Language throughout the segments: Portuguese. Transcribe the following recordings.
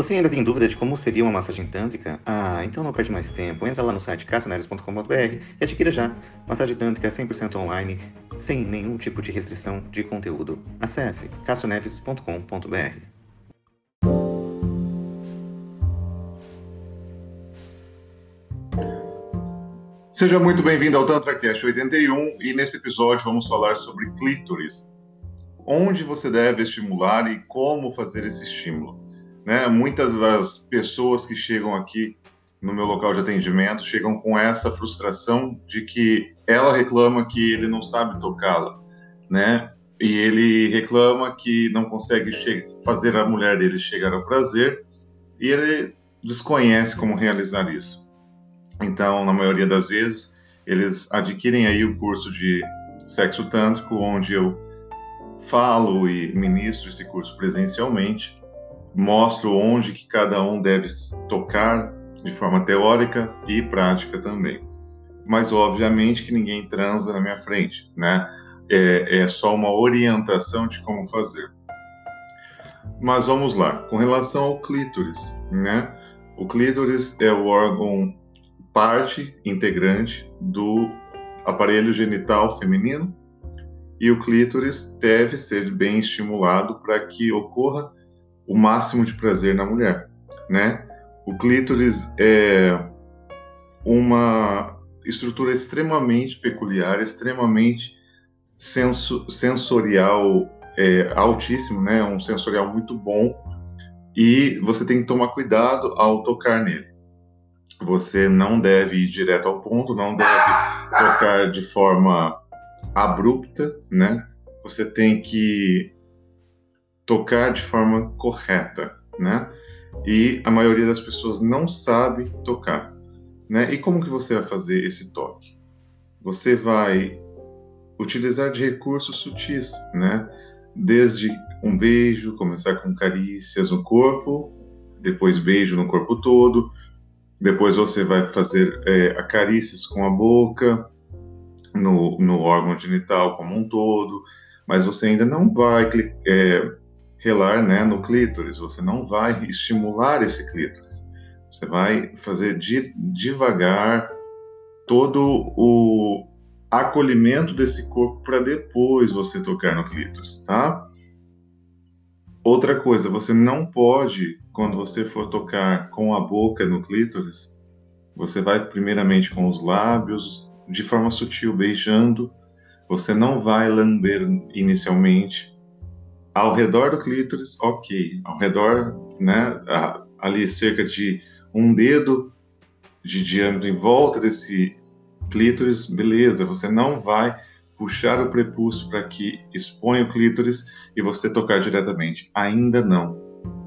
Você ainda tem dúvida de como seria uma massagem tântrica? Ah, então não perde mais tempo. Entra lá no site cassioneves.com.br e adquira já. Massagem tântrica 100% online, sem nenhum tipo de restrição de conteúdo. Acesse cassioneves.com.br. Seja muito bem-vindo ao TantraCast 81 e nesse episódio vamos falar sobre clítoris. Onde você deve estimular e como fazer esse estímulo. Né? Muitas das pessoas que chegam aqui no meu local de atendimento chegam com essa frustração de que ela reclama que ele não sabe tocá-la, né? E ele reclama que não consegue fazer a mulher dele chegar ao prazer e ele desconhece como realizar isso. Então, na maioria das vezes, eles adquirem aí o curso de sexo tântrico, onde eu falo e ministro esse curso presencialmente mostro onde que cada um deve tocar de forma teórica e prática também. Mas obviamente que ninguém transa na minha frente, né? É, é só uma orientação de como fazer. Mas vamos lá, com relação ao clítoris, né? O clítoris é o órgão parte integrante do aparelho genital feminino e o clítoris deve ser bem estimulado para que ocorra o máximo de prazer na mulher, né? O clítoris é uma estrutura extremamente peculiar, extremamente senso, sensorial é, altíssimo, né? Um sensorial muito bom e você tem que tomar cuidado ao tocar nele. Você não deve ir direto ao ponto, não deve tocar de forma abrupta, né? Você tem que tocar de forma correta, né? E a maioria das pessoas não sabe tocar, né? E como que você vai fazer esse toque? Você vai utilizar de recursos sutis, né? Desde um beijo, começar com carícias no corpo, depois beijo no corpo todo, depois você vai fazer é, carícias com a boca, no, no órgão genital como um todo, mas você ainda não vai é, relar né, no clítoris, você não vai estimular esse clítoris. Você vai fazer de, devagar todo o acolhimento desse corpo para depois você tocar no clítoris, tá? Outra coisa, você não pode, quando você for tocar com a boca no clítoris, você vai primeiramente com os lábios, de forma sutil, beijando. Você não vai lamber inicialmente, ao redor do clítoris, ok. Ao redor, né, ali cerca de um dedo de diâmetro em volta desse clítoris, beleza. Você não vai puxar o prepúcio para que exponha o clítoris e você tocar diretamente. Ainda não,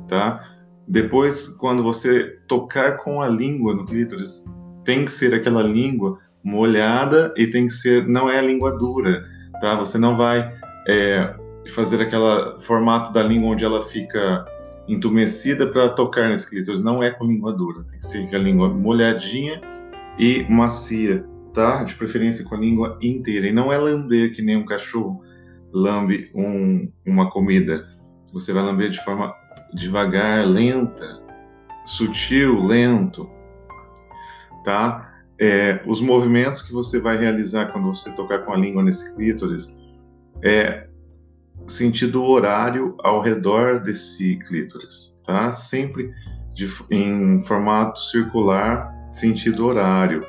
tá? Depois, quando você tocar com a língua no clítoris, tem que ser aquela língua molhada e tem que ser, não é a língua dura, tá? Você não vai é, de fazer aquele formato da língua onde ela fica entumecida para tocar nesse clítoris. Não é com língua dura, tem que ser com a língua molhadinha e macia, tá? De preferência com a língua inteira. E não é lamber que nem um cachorro lambe um, uma comida. Você vai lamber de forma devagar, lenta, sutil, lento, tá? É, os movimentos que você vai realizar quando você tocar com a língua nesse clítoris é sentido horário ao redor desse clítoris, tá? Sempre de, em formato circular, sentido horário,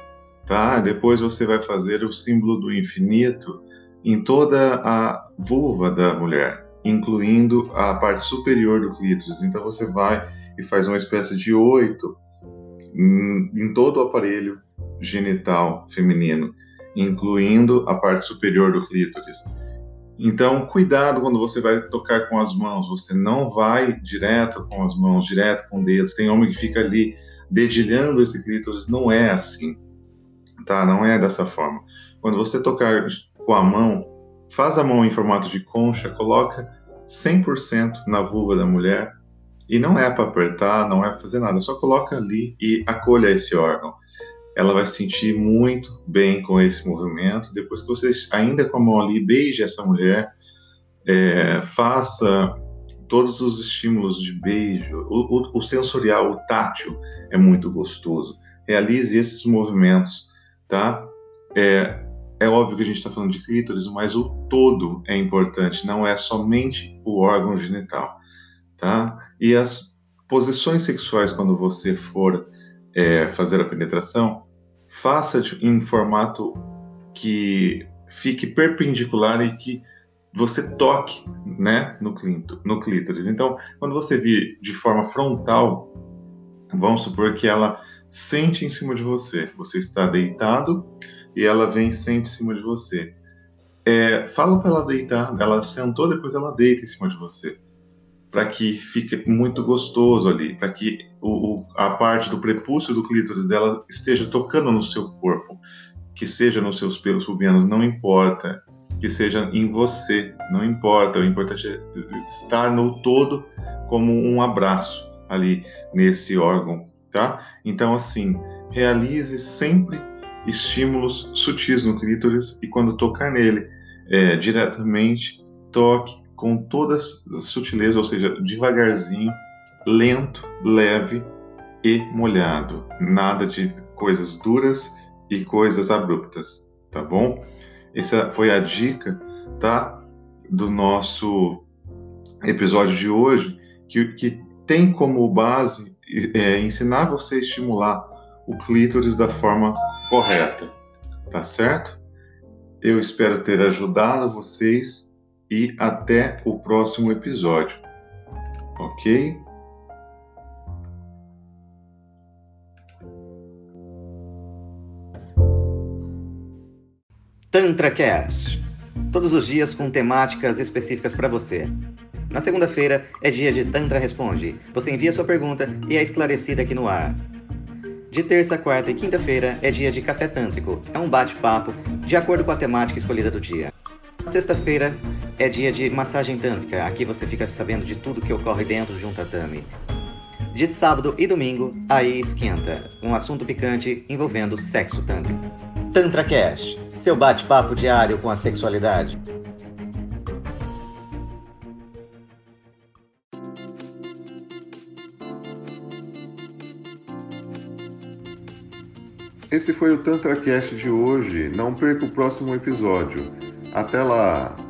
tá? Depois você vai fazer o símbolo do infinito em toda a vulva da mulher, incluindo a parte superior do clítoris. Então você vai e faz uma espécie de oito em todo o aparelho genital feminino, incluindo a parte superior do clítoris. Então, cuidado quando você vai tocar com as mãos. Você não vai direto com as mãos, direto com dedos. Tem homem que fica ali dedilhando esse clítoris. Não é assim, tá? Não é dessa forma. Quando você tocar com a mão, faz a mão em formato de concha, coloca 100% na vulva da mulher. E não é para apertar, não é fazer nada. Só coloca ali e acolha esse órgão ela vai se sentir muito bem com esse movimento. Depois que você, ainda com a mão ali, beije essa mulher, é, faça todos os estímulos de beijo, o, o, o sensorial, o tátil é muito gostoso. Realize esses movimentos, tá? É, é óbvio que a gente está falando de clítoris, mas o todo é importante, não é somente o órgão genital, tá? E as posições sexuais quando você for é, fazer a penetração, faça em formato que fique perpendicular e que você toque né, no, clinto, no clítoris. Então, quando você vir de forma frontal, vamos supor que ela sente em cima de você. Você está deitado e ela vem e sente em cima de você. É, fala para ela deitar. Ela sentou, depois ela deita em cima de você. Para que fique muito gostoso ali. Para que o, o, a parte do prepúcio do clítoris dela esteja tocando no seu corpo. Que seja nos seus pelos pubianos, não importa que seja em você, não importa, o importante é estar no todo como um abraço ali nesse órgão, tá? Então, assim, realize sempre estímulos sutis no clítoris e quando tocar nele é, diretamente, toque com toda a sutileza, ou seja, devagarzinho, lento, leve e molhado. Nada de coisas duras e coisas abruptas, tá bom? Essa foi a dica, tá? Do nosso episódio de hoje, que, que tem como base é, ensinar você a estimular o clítoris da forma correta, tá certo? Eu espero ter ajudado vocês e até o próximo episódio, ok? TantraCast. Todos os dias com temáticas específicas para você. Na segunda-feira é dia de Tantra Responde. Você envia sua pergunta e é esclarecida aqui no ar. De terça, quarta e quinta-feira é dia de Café Tântrico. É um bate-papo de acordo com a temática escolhida do dia. Sexta-feira é dia de massagem tântrica. Aqui você fica sabendo de tudo que ocorre dentro de um tatame. De sábado e domingo, aí esquenta. Um assunto picante envolvendo sexo tântrico. TantraCast, seu bate-papo diário com a sexualidade. Esse foi o TantraCast de hoje. Não perca o próximo episódio. Até lá!